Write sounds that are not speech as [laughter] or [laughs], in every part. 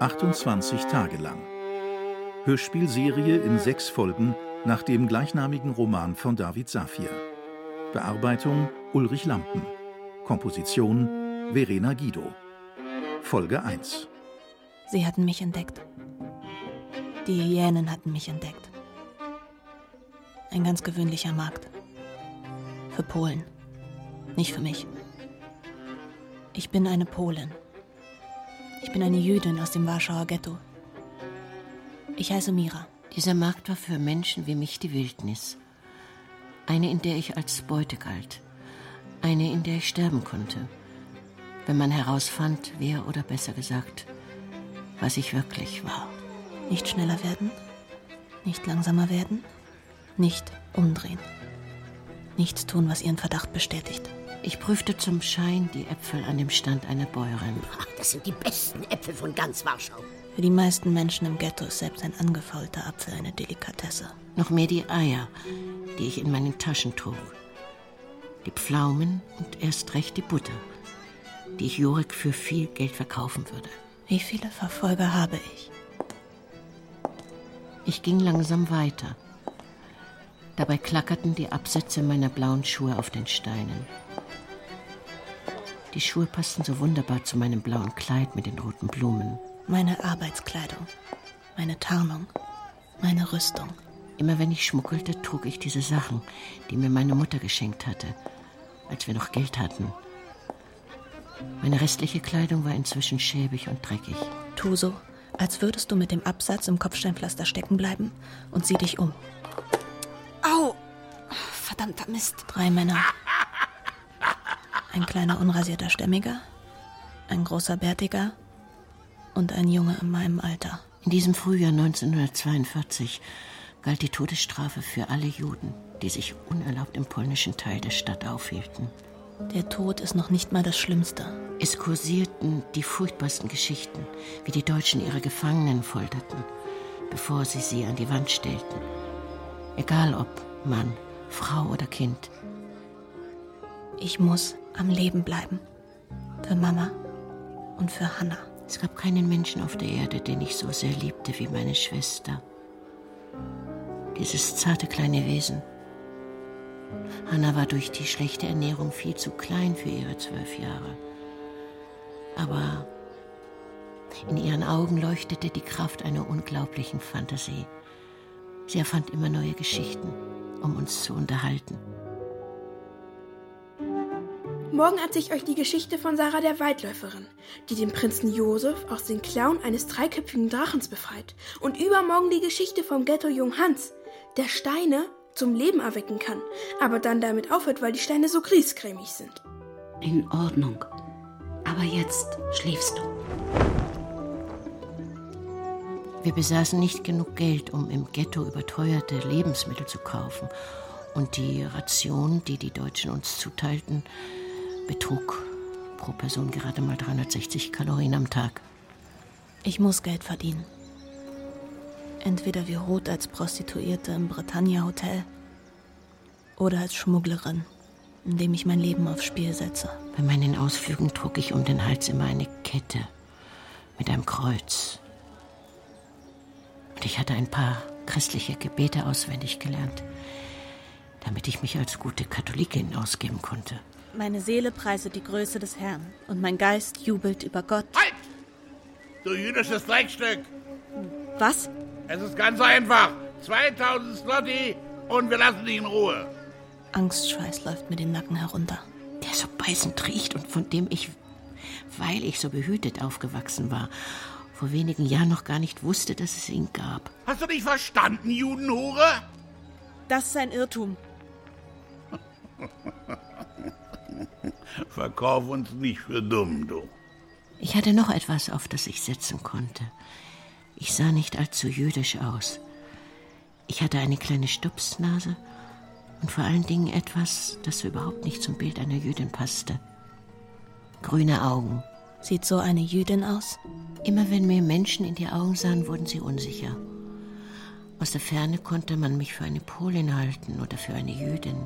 28 Tage lang. Hörspielserie in sechs Folgen nach dem gleichnamigen Roman von David Safir. Bearbeitung Ulrich Lampen. Komposition Verena Guido. Folge 1. Sie hatten mich entdeckt. Die Hyänen hatten mich entdeckt. Ein ganz gewöhnlicher Markt. Für Polen. Nicht für mich. Ich bin eine Polin. Ich bin eine Jüdin aus dem Warschauer Ghetto. Ich heiße Mira. Dieser Markt war für Menschen wie mich die Wildnis. Eine, in der ich als Beute galt. Eine, in der ich sterben konnte. Wenn man herausfand, wer oder besser gesagt, was ich wirklich war. Nicht schneller werden, nicht langsamer werden, nicht umdrehen. Nichts tun, was ihren Verdacht bestätigt. Ich prüfte zum Schein die Äpfel an dem Stand einer Bäuerin. Ach, das sind die besten Äpfel von ganz Warschau. Für die meisten Menschen im Ghetto ist selbst ein angefaulter Apfel eine Delikatesse. Noch mehr die Eier, die ich in meinen Taschen trug. Die Pflaumen und erst recht die Butter, die ich Jurek für viel Geld verkaufen würde. Wie viele Verfolger habe ich? Ich ging langsam weiter. Dabei klackerten die Absätze meiner blauen Schuhe auf den Steinen. Die Schuhe passten so wunderbar zu meinem blauen Kleid mit den roten Blumen. Meine Arbeitskleidung, meine Tarnung, meine Rüstung. Immer wenn ich schmuggelte, trug ich diese Sachen, die mir meine Mutter geschenkt hatte, als wir noch Geld hatten. Meine restliche Kleidung war inzwischen schäbig und dreckig. Tu so, als würdest du mit dem Absatz im Kopfsteinpflaster stecken bleiben und sieh dich um. Au! Verdammter Mist. Drei Männer. Ein kleiner unrasierter Stämmiger, ein großer Bärtiger und ein Junge in meinem Alter. In diesem Frühjahr 1942 galt die Todesstrafe für alle Juden, die sich unerlaubt im polnischen Teil der Stadt aufhielten. Der Tod ist noch nicht mal das Schlimmste. Es kursierten die furchtbarsten Geschichten, wie die Deutschen ihre Gefangenen folterten, bevor sie sie an die Wand stellten. Egal ob Mann, Frau oder Kind. Ich muss am Leben bleiben. Für Mama und für Hannah. Es gab keinen Menschen auf der Erde, den ich so sehr liebte wie meine Schwester. Dieses zarte kleine Wesen. Hannah war durch die schlechte Ernährung viel zu klein für ihre zwölf Jahre. Aber in ihren Augen leuchtete die Kraft einer unglaublichen Fantasie. Sie erfand immer neue Geschichten, um uns zu unterhalten. Morgen erzähle ich euch die Geschichte von Sarah der Waldläuferin, die den Prinzen Josef aus den Klauen eines dreiköpfigen Drachens befreit. Und übermorgen die Geschichte vom Ghetto-Jung Hans, der Steine zum Leben erwecken kann, aber dann damit aufhört, weil die Steine so griesgrämig sind. In Ordnung. Aber jetzt schläfst du. Wir besaßen nicht genug Geld, um im Ghetto überteuerte Lebensmittel zu kaufen. Und die Ration, die die Deutschen uns zuteilten, betrug pro Person gerade mal 360 Kalorien am Tag. Ich muss Geld verdienen. Entweder wie Ruth als Prostituierte im Britannia Hotel oder als Schmugglerin, indem ich mein Leben aufs Spiel setze. Bei meinen Ausflügen trug ich um den Hals immer eine Kette mit einem Kreuz. Und ich hatte ein paar christliche Gebete auswendig gelernt, damit ich mich als gute Katholikin ausgeben konnte. Meine Seele preiset die Größe des Herrn und mein Geist jubelt über Gott. Halt! Du jüdisches Dreckstück! Was? Es ist ganz einfach. 2000 Slotty und wir lassen dich in Ruhe. Angstschweiß läuft mir den Nacken herunter. Der so beißend riecht und von dem ich, weil ich so behütet aufgewachsen war, vor wenigen Jahren noch gar nicht wusste, dass es ihn gab. Hast du dich verstanden, Judenhure? Das ist ein Irrtum. Verkauf uns nicht für dumm, du. Ich hatte noch etwas, auf das ich setzen konnte. Ich sah nicht allzu jüdisch aus. Ich hatte eine kleine Stupsnase und vor allen Dingen etwas, das überhaupt nicht zum Bild einer Jüdin passte. Grüne Augen. Sieht so eine Jüdin aus? Immer wenn mir Menschen in die Augen sahen, wurden sie unsicher. Aus der Ferne konnte man mich für eine Polin halten oder für eine Jüdin.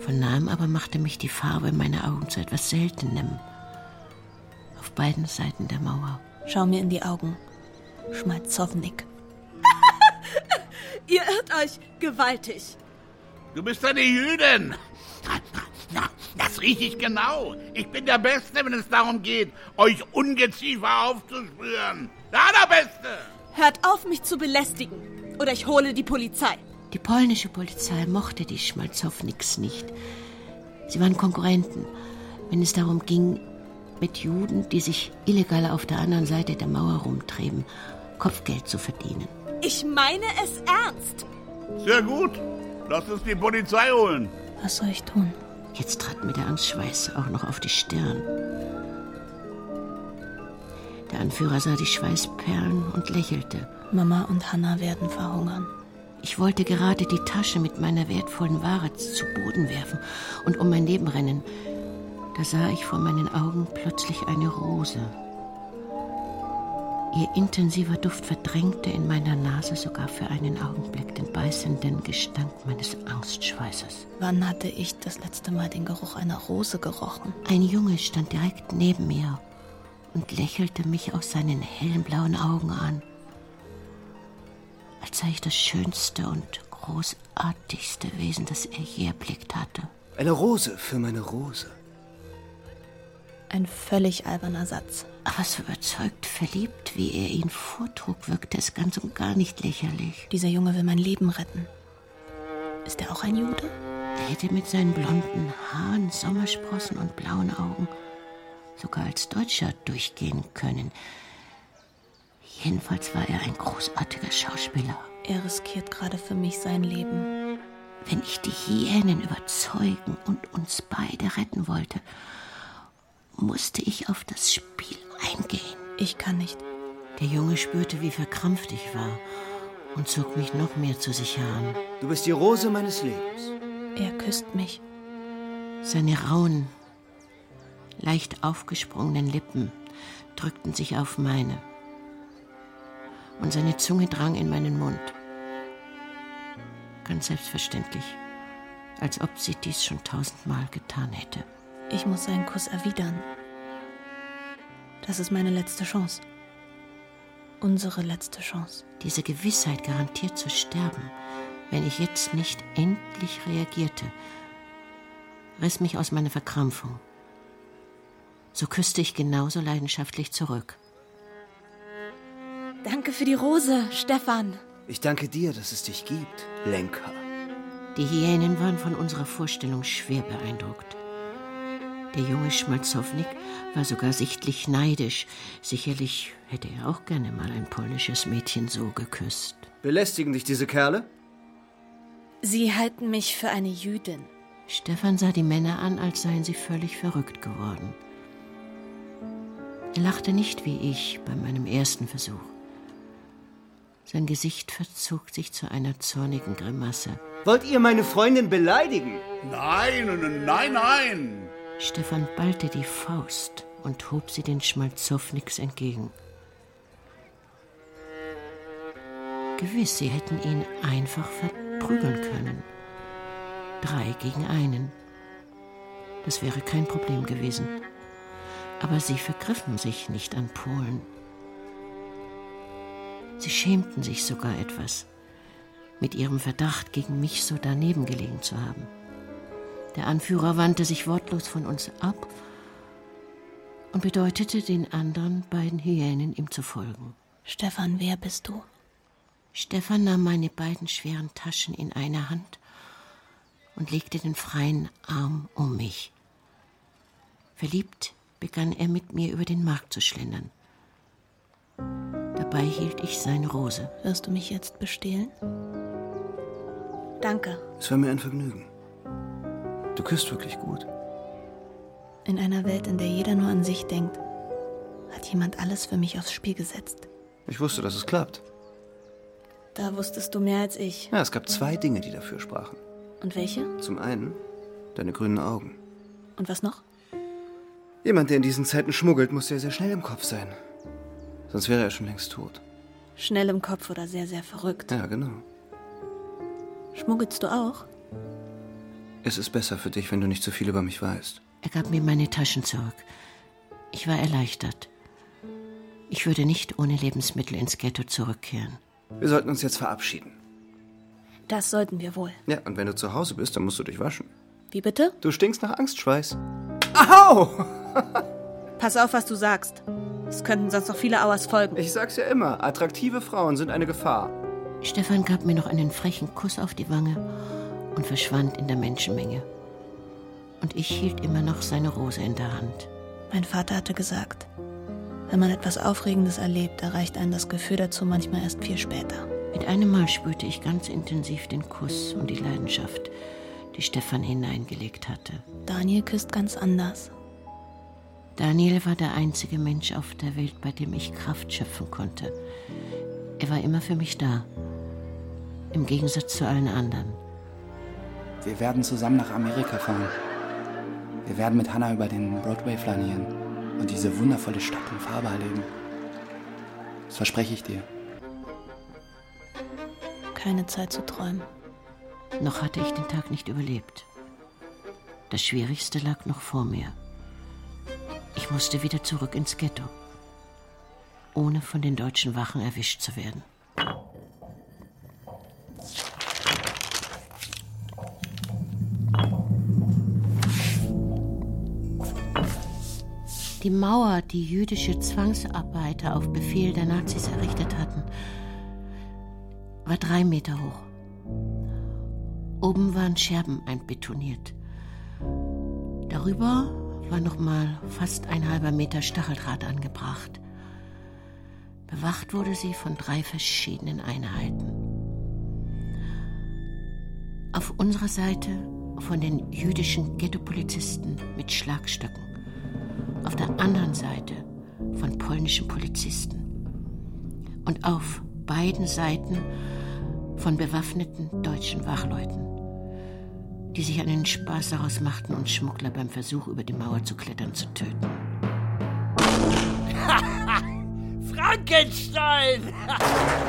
Von nahem aber machte mich die Farbe meiner Augen zu etwas Seltenem. Auf beiden Seiten der Mauer. Schau mir in die Augen. Schmalzownik. [laughs] Ihr irrt euch gewaltig. Du bist eine Jüdin. Na, das riech ich genau. Ich bin der Beste, wenn es darum geht, euch Ungeziefer aufzuspüren. Der Allerbeste. Hört auf, mich zu belästigen. Oder ich hole die Polizei. Die polnische Polizei mochte die Schmalzowniks nicht. Sie waren Konkurrenten, wenn es darum ging, mit Juden, die sich illegal auf der anderen Seite der Mauer rumtrieben, Kopfgeld zu verdienen. Ich meine es ernst. Sehr gut. Lass uns die Polizei holen. Was soll ich tun? Jetzt trat mir der Angstschweiß auch noch auf die Stirn. Der Anführer sah die Schweißperlen und lächelte. Mama und Hannah werden verhungern. Ich wollte gerade die Tasche mit meiner wertvollen Ware zu Boden werfen und um mein Leben rennen. Da sah ich vor meinen Augen plötzlich eine Rose. Ihr intensiver Duft verdrängte in meiner Nase sogar für einen Augenblick den beißenden Gestank meines Angstschweißes. Wann hatte ich das letzte Mal den Geruch einer Rose gerochen? Ein Junge stand direkt neben mir und lächelte mich aus seinen hellen blauen Augen an, als sei ich das schönste und großartigste Wesen, das er je erblickt hatte. Eine Rose für meine Rose. Ein völlig alberner Satz. Aber so überzeugt verliebt, wie er ihn vortrug, wirkte es ganz und gar nicht lächerlich. Dieser Junge will mein Leben retten. Ist er auch ein Jude? Er hätte mit seinen blonden Haaren, Sommersprossen und blauen Augen sogar als Deutscher durchgehen können. Jedenfalls war er ein großartiger Schauspieler. Er riskiert gerade für mich sein Leben. Wenn ich die Hyänen überzeugen und uns beide retten wollte, musste ich auf das Spiel eingehen. Ich kann nicht. Der Junge spürte, wie verkrampft ich war und zog mich noch mehr zu sich heran. Du bist die Rose meines Lebens. Er küsst mich. Seine rauen, leicht aufgesprungenen Lippen drückten sich auf meine und seine Zunge drang in meinen Mund. Ganz selbstverständlich, als ob sie dies schon tausendmal getan hätte. Ich muss seinen Kuss erwidern. Das ist meine letzte Chance. Unsere letzte Chance. Diese Gewissheit garantiert zu sterben, wenn ich jetzt nicht endlich reagierte, riss mich aus meiner Verkrampfung. So küsste ich genauso leidenschaftlich zurück. Danke für die Rose, Stefan. Ich danke dir, dass es dich gibt, Lenker. Die Hyänen waren von unserer Vorstellung schwer beeindruckt. Der junge Schmalzownik war sogar sichtlich neidisch. Sicherlich hätte er auch gerne mal ein polnisches Mädchen so geküsst. Belästigen dich diese Kerle? Sie halten mich für eine Jüdin. Stefan sah die Männer an, als seien sie völlig verrückt geworden. Er lachte nicht wie ich bei meinem ersten Versuch. Sein Gesicht verzog sich zu einer zornigen Grimasse. Wollt ihr meine Freundin beleidigen? Nein, nein, nein. Stefan ballte die Faust und hob sie den Schmalzowniks entgegen. Gewiss, sie hätten ihn einfach verprügeln können. Drei gegen einen. Das wäre kein Problem gewesen. Aber sie vergriffen sich nicht an Polen. Sie schämten sich sogar etwas, mit ihrem Verdacht gegen mich so daneben gelegen zu haben. Der Anführer wandte sich wortlos von uns ab und bedeutete den anderen beiden Hyänen, ihm zu folgen. Stefan, wer bist du? Stefan nahm meine beiden schweren Taschen in eine Hand und legte den freien Arm um mich. Verliebt begann er mit mir über den Markt zu schlendern. Dabei hielt ich seine Rose. Wirst du mich jetzt bestehlen? Danke. Es war mir ein Vergnügen. Du küsst wirklich gut. In einer Welt, in der jeder nur an sich denkt, hat jemand alles für mich aufs Spiel gesetzt. Ich wusste, dass es klappt. Da wusstest du mehr als ich. Ja, es gab zwei Dinge, die dafür sprachen. Und welche? Zum einen deine grünen Augen. Und was noch? Jemand, der in diesen Zeiten schmuggelt, muss ja sehr schnell im Kopf sein. Sonst wäre er schon längst tot. Schnell im Kopf oder sehr, sehr verrückt. Ja, genau. Schmuggelst du auch? Es ist besser für dich, wenn du nicht zu viel über mich weißt. Er gab mir meine Taschen zurück. Ich war erleichtert. Ich würde nicht ohne Lebensmittel ins Ghetto zurückkehren. Wir sollten uns jetzt verabschieden. Das sollten wir wohl. Ja, und wenn du zu Hause bist, dann musst du dich waschen. Wie bitte? Du stinkst nach Angstschweiß. Au! [laughs] Pass auf, was du sagst. Es könnten sonst noch viele Auers folgen. Ich sag's ja immer, attraktive Frauen sind eine Gefahr. Stefan gab mir noch einen frechen Kuss auf die Wange und verschwand in der Menschenmenge. Und ich hielt immer noch seine Rose in der Hand. Mein Vater hatte gesagt, wenn man etwas Aufregendes erlebt, erreicht einen das Gefühl dazu manchmal erst viel später. Mit einem Mal spürte ich ganz intensiv den Kuss und die Leidenschaft, die Stefan hineingelegt hatte. Daniel küsst ganz anders. Daniel war der einzige Mensch auf der Welt, bei dem ich Kraft schöpfen konnte. Er war immer für mich da. Im Gegensatz zu allen anderen. Wir werden zusammen nach Amerika fahren. Wir werden mit Hannah über den Broadway flanieren und diese wundervolle Stadt in Farbe erleben. Das verspreche ich dir. Keine Zeit zu träumen. Noch hatte ich den Tag nicht überlebt. Das Schwierigste lag noch vor mir. Ich musste wieder zurück ins Ghetto, ohne von den deutschen Wachen erwischt zu werden. Die Mauer, die jüdische Zwangsarbeiter auf Befehl der Nazis errichtet hatten, war drei Meter hoch. Oben waren Scherben einbetoniert. Darüber war noch mal fast ein halber Meter Stacheldraht angebracht. Bewacht wurde sie von drei verschiedenen Einheiten. Auf unserer Seite von den jüdischen Ghettopolizisten mit Schlagstöcken. Auf der anderen Seite von polnischen Polizisten. Und auf beiden Seiten von bewaffneten deutschen Wachleuten die sich einen Spaß daraus machten, uns Schmuggler beim Versuch, über die Mauer zu klettern, zu töten. [laughs] Frankenstein!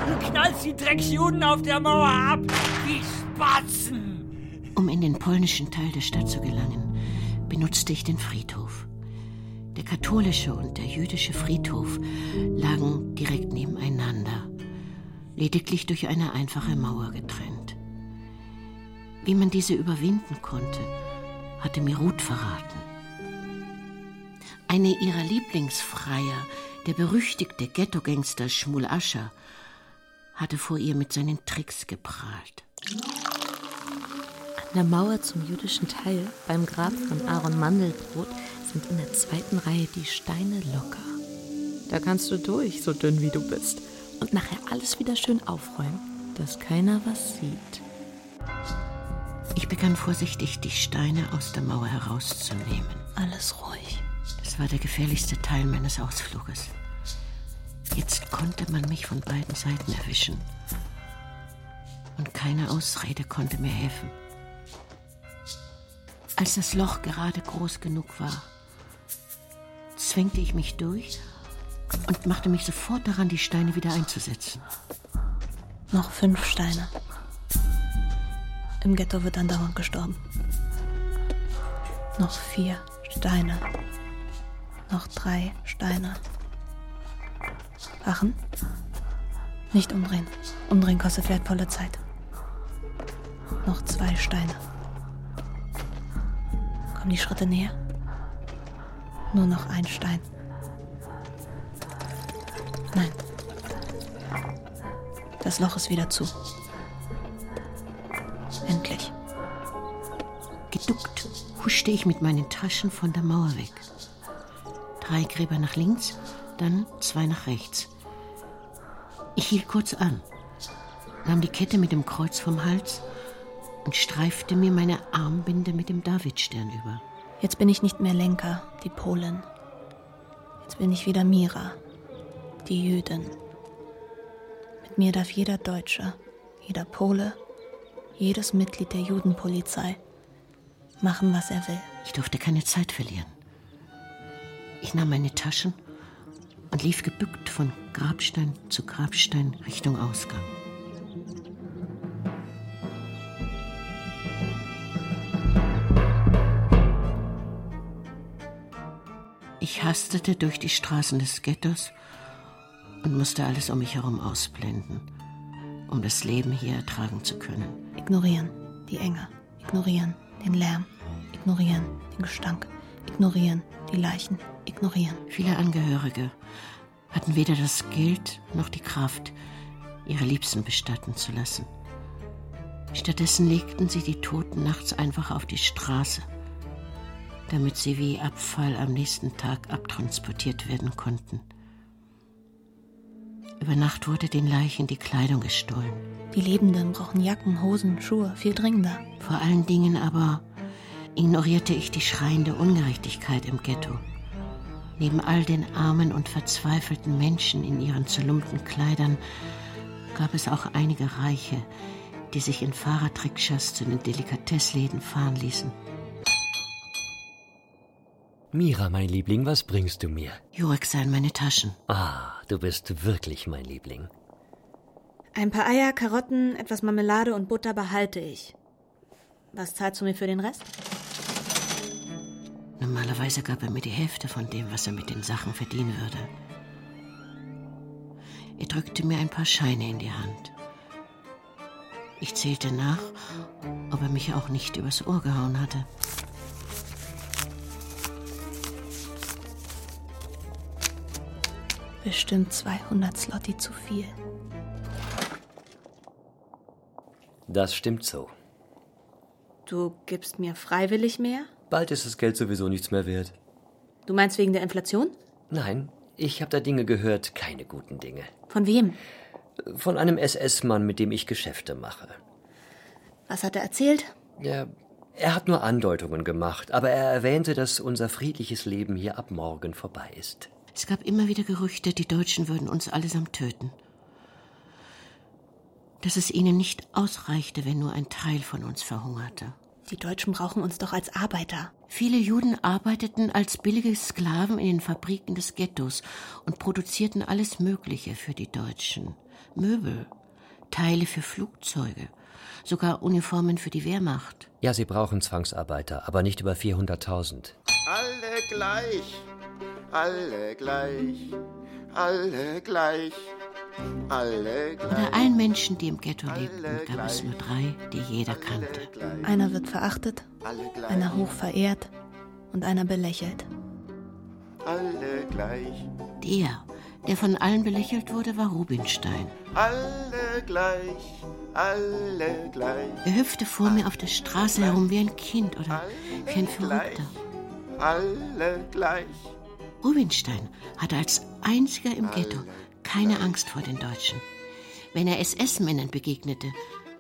Du knallst die Drecksjuden auf der Mauer ab, wie Spatzen! Um in den polnischen Teil der Stadt zu gelangen, benutzte ich den Friedhof. Der katholische und der jüdische Friedhof lagen direkt nebeneinander, lediglich durch eine einfache Mauer getrennt. Wie man diese überwinden konnte, hatte mir Ruth verraten. Eine ihrer Lieblingsfreier, der berüchtigte Ghetto-Gangster Schmul Ascher, hatte vor ihr mit seinen Tricks geprahlt. An der Mauer zum jüdischen Teil beim Grab von Aaron Mandelbrot sind in der zweiten Reihe die Steine locker. Da kannst du durch, so dünn wie du bist. Und nachher alles wieder schön aufräumen, dass keiner was sieht. Ich begann vorsichtig, die Steine aus der Mauer herauszunehmen. Alles ruhig. Das war der gefährlichste Teil meines Ausfluges. Jetzt konnte man mich von beiden Seiten erwischen. Und keine Ausrede konnte mir helfen. Als das Loch gerade groß genug war, zwängte ich mich durch und machte mich sofort daran, die Steine wieder einzusetzen. Noch fünf Steine. Im Ghetto wird andauernd gestorben. Noch vier Steine. Noch drei Steine. Wachen? Nicht umdrehen. Umdrehen kostet wertvolle Zeit. Noch zwei Steine. Kommen die Schritte näher? Nur noch ein Stein. Nein. Das Loch ist wieder zu. Geduckt huschte ich mit meinen Taschen von der Mauer weg. Drei Gräber nach links, dann zwei nach rechts. Ich hielt kurz an, nahm die Kette mit dem Kreuz vom Hals und streifte mir meine Armbinde mit dem Davidstern über. Jetzt bin ich nicht mehr Lenker, die Polin. Jetzt bin ich wieder Mira, die Jüdin. Mit mir darf jeder Deutsche, jeder Pole, jedes Mitglied der Judenpolizei machen, was er will. Ich durfte keine Zeit verlieren. Ich nahm meine Taschen und lief gebückt von Grabstein zu Grabstein Richtung Ausgang. Ich hastete durch die Straßen des Ghettos und musste alles um mich herum ausblenden, um das Leben hier ertragen zu können. Ignorieren die Enge, ignorieren den Lärm, ignorieren den Gestank, ignorieren die Leichen, ignorieren. Viele Angehörige hatten weder das Geld noch die Kraft, ihre Liebsten bestatten zu lassen. Stattdessen legten sie die Toten nachts einfach auf die Straße, damit sie wie Abfall am nächsten Tag abtransportiert werden konnten. Über Nacht wurde den Leichen die Kleidung gestohlen. Die Lebenden brauchen Jacken, Hosen, Schuhe, viel dringender. Vor allen Dingen aber ignorierte ich die schreiende Ungerechtigkeit im Ghetto. Neben all den armen und verzweifelten Menschen in ihren zerlumpten Kleidern gab es auch einige Reiche, die sich in Fahrradrikschas zu den Delikatessläden fahren ließen. Mira, mein Liebling, was bringst du mir? Jurek sah in meine Taschen. Ah, du bist wirklich mein Liebling. Ein paar Eier, Karotten, etwas Marmelade und Butter behalte ich. Was zahlst du mir für den Rest? Normalerweise gab er mir die Hälfte von dem, was er mit den Sachen verdienen würde. Er drückte mir ein paar Scheine in die Hand. Ich zählte nach, ob er mich auch nicht übers Ohr gehauen hatte. Bestimmt 200 Slotti zu viel. Das stimmt so. Du gibst mir freiwillig mehr? Bald ist das Geld sowieso nichts mehr wert. Du meinst wegen der Inflation? Nein, ich habe da Dinge gehört, keine guten Dinge. Von wem? Von einem SS-Mann, mit dem ich Geschäfte mache. Was hat er erzählt? Er, er hat nur Andeutungen gemacht, aber er erwähnte, dass unser friedliches Leben hier ab morgen vorbei ist. Es gab immer wieder Gerüchte, die Deutschen würden uns allesamt töten. Dass es ihnen nicht ausreichte, wenn nur ein Teil von uns verhungerte. Die Deutschen brauchen uns doch als Arbeiter. Viele Juden arbeiteten als billige Sklaven in den Fabriken des Ghettos und produzierten alles Mögliche für die Deutschen. Möbel, Teile für Flugzeuge, sogar Uniformen für die Wehrmacht. Ja, sie brauchen Zwangsarbeiter, aber nicht über 400.000. Alle gleich, alle gleich, alle gleich, alle gleich. Unter allen Menschen, die im Ghetto lebten, gab es nur drei, die jeder kannte. Einer wird verachtet, einer hoch verehrt und einer belächelt. Alle gleich, Der, der von allen belächelt wurde, war Rubinstein. alle gleich, alle gleich, Er hüpfte vor mir auf der Straße herum wie ein Kind oder wie ein Verrückter. alle gleich. Rubinstein hatte als einziger im Ghetto keine Angst vor den Deutschen. Wenn er SS-Männern begegnete,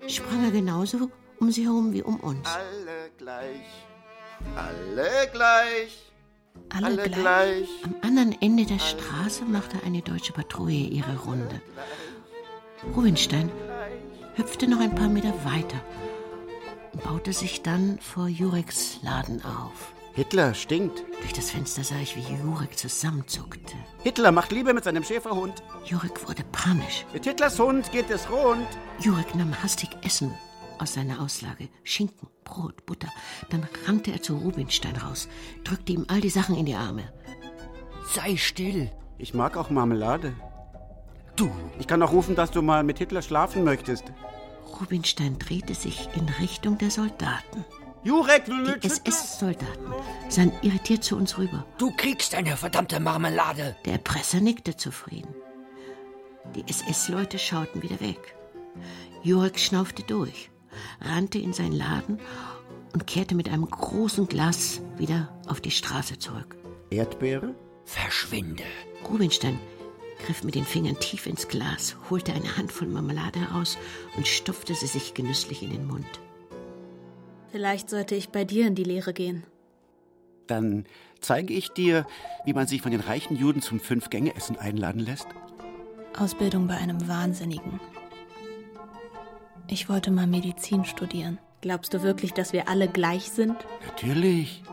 sprang er genauso um sie herum wie um uns. Alle gleich, alle gleich, Alle, alle gleich. gleich. Am anderen Ende der Straße machte eine deutsche Patrouille ihre Runde. Rubinstein hüpfte noch ein paar Meter weiter und baute sich dann vor Jureks Laden auf. Hitler stinkt. Durch das Fenster sah ich, wie Jurek zusammenzuckte. Hitler macht Liebe mit seinem Schäferhund. Jurek wurde panisch. Mit Hitlers Hund geht es rund. Jurek nahm hastig Essen aus seiner Auslage. Schinken, Brot, Butter. Dann rannte er zu Rubinstein raus, drückte ihm all die Sachen in die Arme. Sei still. Ich mag auch Marmelade. Du. Ich kann auch rufen, dass du mal mit Hitler schlafen möchtest. Rubinstein drehte sich in Richtung der Soldaten. Jurek, du Die SS-Soldaten sahen irritiert zu uns rüber. Du kriegst eine verdammte Marmelade. Der Erpresser nickte zufrieden. Die SS-Leute schauten wieder weg. Jurek schnaufte durch, rannte in seinen Laden und kehrte mit einem großen Glas wieder auf die Straße zurück. Erdbeere? Verschwinde. Rubinstein griff mit den Fingern tief ins Glas, holte eine Handvoll Marmelade heraus und stopfte sie sich genüsslich in den Mund. Vielleicht sollte ich bei dir in die Lehre gehen. Dann zeige ich dir, wie man sich von den reichen Juden zum Fünf-Gänge-Essen einladen lässt. Ausbildung bei einem Wahnsinnigen. Ich wollte mal Medizin studieren. Glaubst du wirklich, dass wir alle gleich sind? Natürlich.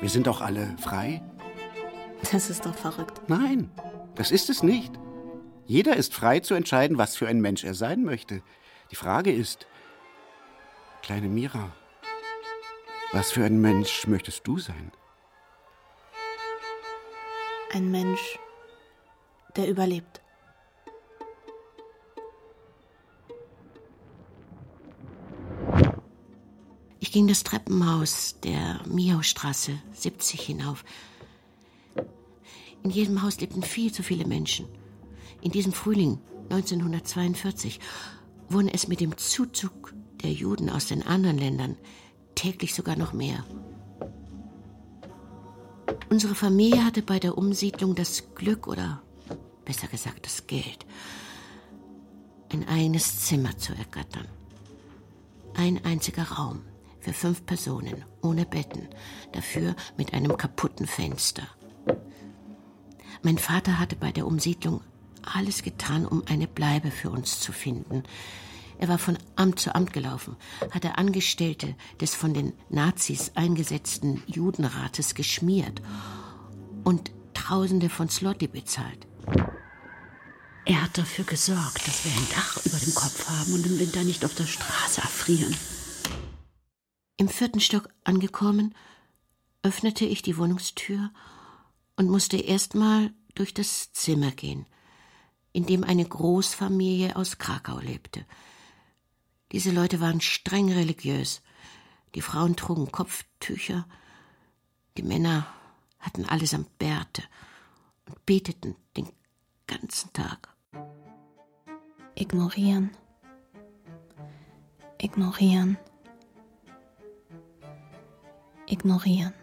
Wir sind doch alle frei. Das ist doch verrückt. Nein, das ist es nicht. Jeder ist frei zu entscheiden, was für ein Mensch er sein möchte. Die Frage ist, Kleine Mira, was für ein Mensch möchtest du sein? Ein Mensch, der überlebt. Ich ging das Treppenhaus der Miaustraße 70 hinauf. In jedem Haus lebten viel zu viele Menschen. In diesem Frühling 1942 wurden es mit dem Zuzug der Juden aus den anderen Ländern täglich sogar noch mehr. Unsere Familie hatte bei der Umsiedlung das Glück oder besser gesagt das Geld, ein eigenes Zimmer zu ergattern. Ein einziger Raum für fünf Personen, ohne Betten, dafür mit einem kaputten Fenster. Mein Vater hatte bei der Umsiedlung alles getan, um eine Bleibe für uns zu finden. Er war von Amt zu Amt gelaufen, hatte Angestellte des von den Nazis eingesetzten Judenrates geschmiert und Tausende von Slotti bezahlt. Er hat dafür gesorgt, dass wir ein Dach über dem Kopf haben und im Winter nicht auf der Straße erfrieren. Im vierten Stock angekommen, öffnete ich die Wohnungstür und musste erstmal durch das Zimmer gehen, in dem eine Großfamilie aus Krakau lebte. Diese Leute waren streng religiös. Die Frauen trugen Kopftücher, die Männer hatten allesamt Bärte und beteten den ganzen Tag. Ignorieren. Ignorieren. Ignorieren.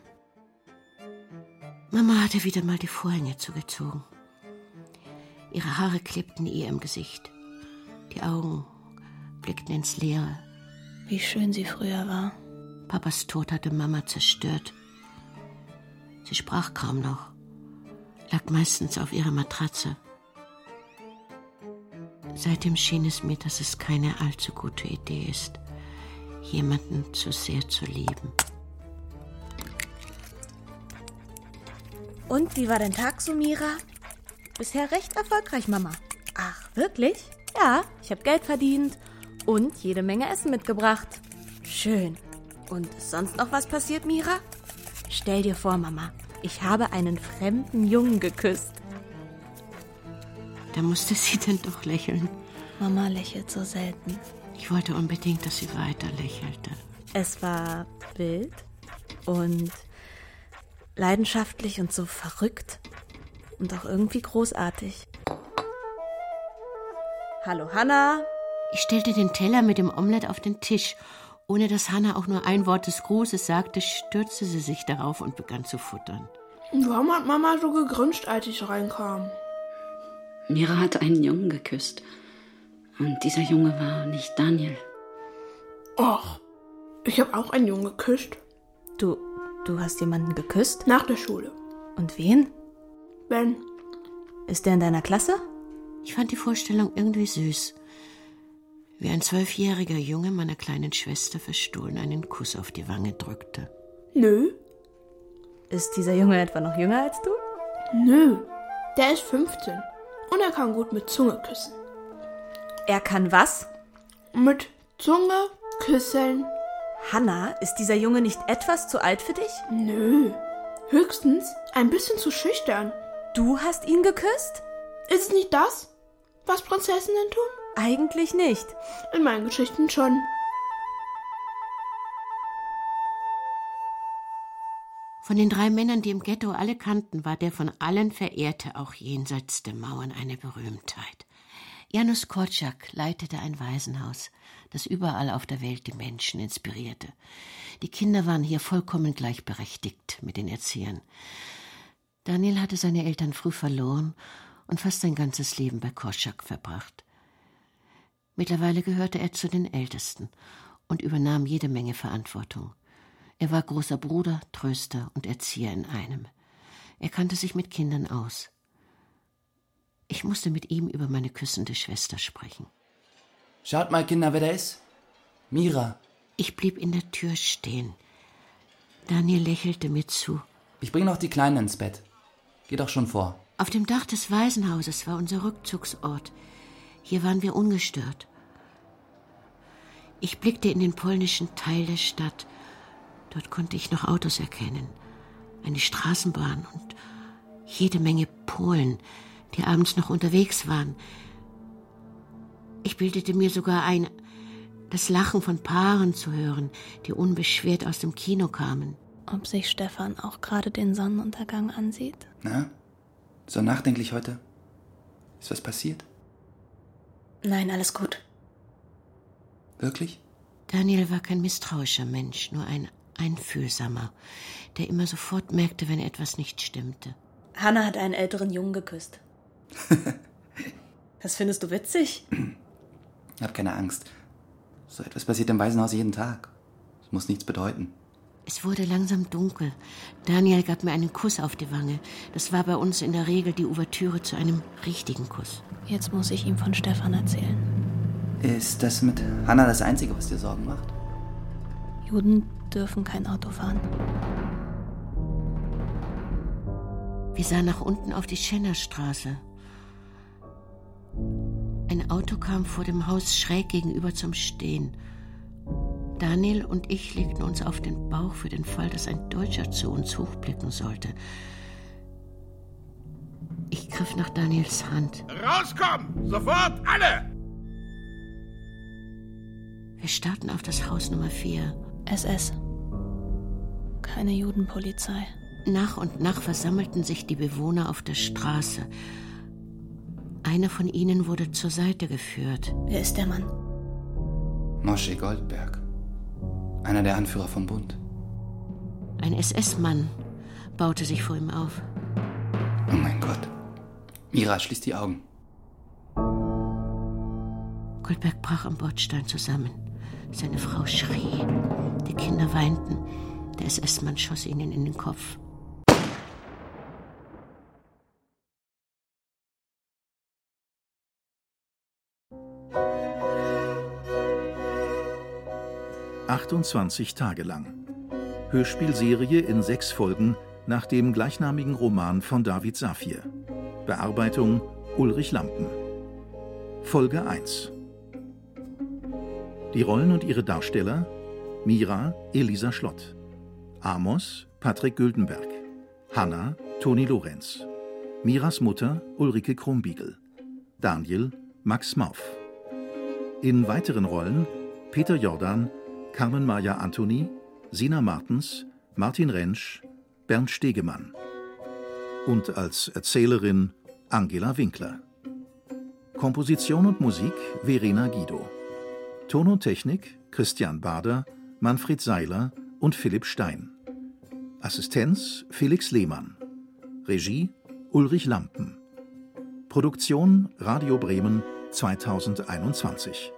Mama hatte wieder mal die Vorhänge zugezogen. Ihre Haare klebten ihr im Gesicht. Die Augen blickten ins Leere. Wie schön sie früher war. Papas Tod hatte Mama zerstört. Sie sprach kaum noch, lag meistens auf ihrer Matratze. Seitdem schien es mir, dass es keine allzu gute Idee ist, jemanden zu sehr zu lieben. Und wie war dein Tag, Sumira? Bisher recht erfolgreich, Mama. Ach, wirklich? Ja, ich habe Geld verdient und jede Menge Essen mitgebracht. Schön. Und ist sonst noch was passiert, Mira? Stell dir vor, Mama, ich habe einen fremden Jungen geküsst. Da musste sie denn doch lächeln. Mama lächelt so selten. Ich wollte unbedingt, dass sie weiter lächelte. Es war wild und leidenschaftlich und so verrückt und auch irgendwie großartig. Hallo Hanna. Ich stellte den Teller mit dem Omelett auf den Tisch. Ohne dass Hanna auch nur ein Wort des Grußes sagte, stürzte sie sich darauf und begann zu futtern. Warum hat Mama so gegrinst, als ich reinkam? Mira hat einen Jungen geküsst. Und dieser Junge war nicht Daniel. Och, ich habe auch einen Jungen geküsst. Du, du hast jemanden geküsst? Nach der Schule. Und wen? Ben. Ist der in deiner Klasse? Ich fand die Vorstellung irgendwie süß. Wie ein zwölfjähriger Junge meiner kleinen Schwester verstohlen einen Kuss auf die Wange drückte. Nö. Ist dieser Junge etwa noch jünger als du? Nö. Der ist 15. Und er kann gut mit Zunge küssen. Er kann was? Mit Zunge küsseln. Hanna, ist dieser Junge nicht etwas zu alt für dich? Nö. Höchstens ein bisschen zu schüchtern. Du hast ihn geküsst? Ist es nicht das, was Prinzessinnen tun? Eigentlich nicht. In meinen Geschichten schon. Von den drei Männern, die im Ghetto alle kannten, war der von allen verehrte auch jenseits der Mauern eine Berühmtheit. Janusz Korczak leitete ein Waisenhaus, das überall auf der Welt die Menschen inspirierte. Die Kinder waren hier vollkommen gleichberechtigt mit den Erziehern. Daniel hatte seine Eltern früh verloren und fast sein ganzes Leben bei Korczak verbracht. Mittlerweile gehörte er zu den Ältesten und übernahm jede Menge Verantwortung. Er war großer Bruder, Tröster und Erzieher in einem. Er kannte sich mit Kindern aus. Ich musste mit ihm über meine küssende Schwester sprechen. Schaut mal, Kinder, wer da ist. Mira. Ich blieb in der Tür stehen. Daniel lächelte mir zu. Ich bringe noch die Kleinen ins Bett. Geh doch schon vor. Auf dem Dach des Waisenhauses war unser Rückzugsort. Hier waren wir ungestört. Ich blickte in den polnischen Teil der Stadt. Dort konnte ich noch Autos erkennen, eine Straßenbahn und jede Menge Polen, die abends noch unterwegs waren. Ich bildete mir sogar ein, Das Lachen von Paaren zu hören, die unbeschwert aus dem Kino kamen. Ob sich Stefan auch gerade den Sonnenuntergang ansieht? Na? So nachdenklich heute? Ist was passiert? Nein, alles gut. Wirklich? Daniel war kein misstrauischer Mensch, nur ein einfühlsamer, der immer sofort merkte, wenn etwas nicht stimmte. Hannah hat einen älteren Jungen geküsst. [laughs] das findest du witzig? Hab keine Angst. So etwas passiert im Waisenhaus jeden Tag. Es muss nichts bedeuten. Es wurde langsam dunkel. Daniel gab mir einen Kuss auf die Wange. Das war bei uns in der Regel die Ouvertüre zu einem richtigen Kuss. Jetzt muss ich ihm von Stefan erzählen. Ist das mit Hannah das Einzige, was dir Sorgen macht? Juden dürfen kein Auto fahren. Wir sahen nach unten auf die Schennerstraße. Ein Auto kam vor dem Haus schräg gegenüber zum Stehen. Daniel und ich legten uns auf den Bauch für den Fall, dass ein Deutscher zu uns hochblicken sollte. Ich griff nach Daniels Hand. Rauskommen! Sofort alle! Wir starrten auf das Haus Nummer 4. SS. Keine Judenpolizei. Nach und nach versammelten sich die Bewohner auf der Straße. Einer von ihnen wurde zur Seite geführt. Wer ist der Mann? Mosche Goldberg. Einer der Anführer vom Bund. Ein SS-Mann baute sich vor ihm auf. Oh mein Gott. Mira, schließ die Augen. Goldberg brach am Bordstein zusammen. Seine Frau schrie. Die Kinder weinten. Der SS-Mann schoss ihnen in den Kopf. »28 Tage lang«. Hörspielserie in sechs Folgen nach dem gleichnamigen Roman von David Safir. Bearbeitung Ulrich Lampen. Folge 1 Die Rollen und ihre Darsteller Mira Elisa Schlott Amos Patrick Güldenberg Hanna Toni Lorenz Miras Mutter Ulrike Krumbiegel Daniel Max Mauf In weiteren Rollen Peter Jordan Carmen Maja Anthony Sina Martens Martin Rentsch Bernd Stegemann und als Erzählerin Angela Winkler. Komposition und Musik Verena Guido. Ton und Technik Christian Bader, Manfred Seiler und Philipp Stein. Assistenz Felix Lehmann. Regie Ulrich Lampen. Produktion Radio Bremen 2021.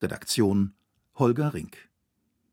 Redaktion Holger Rink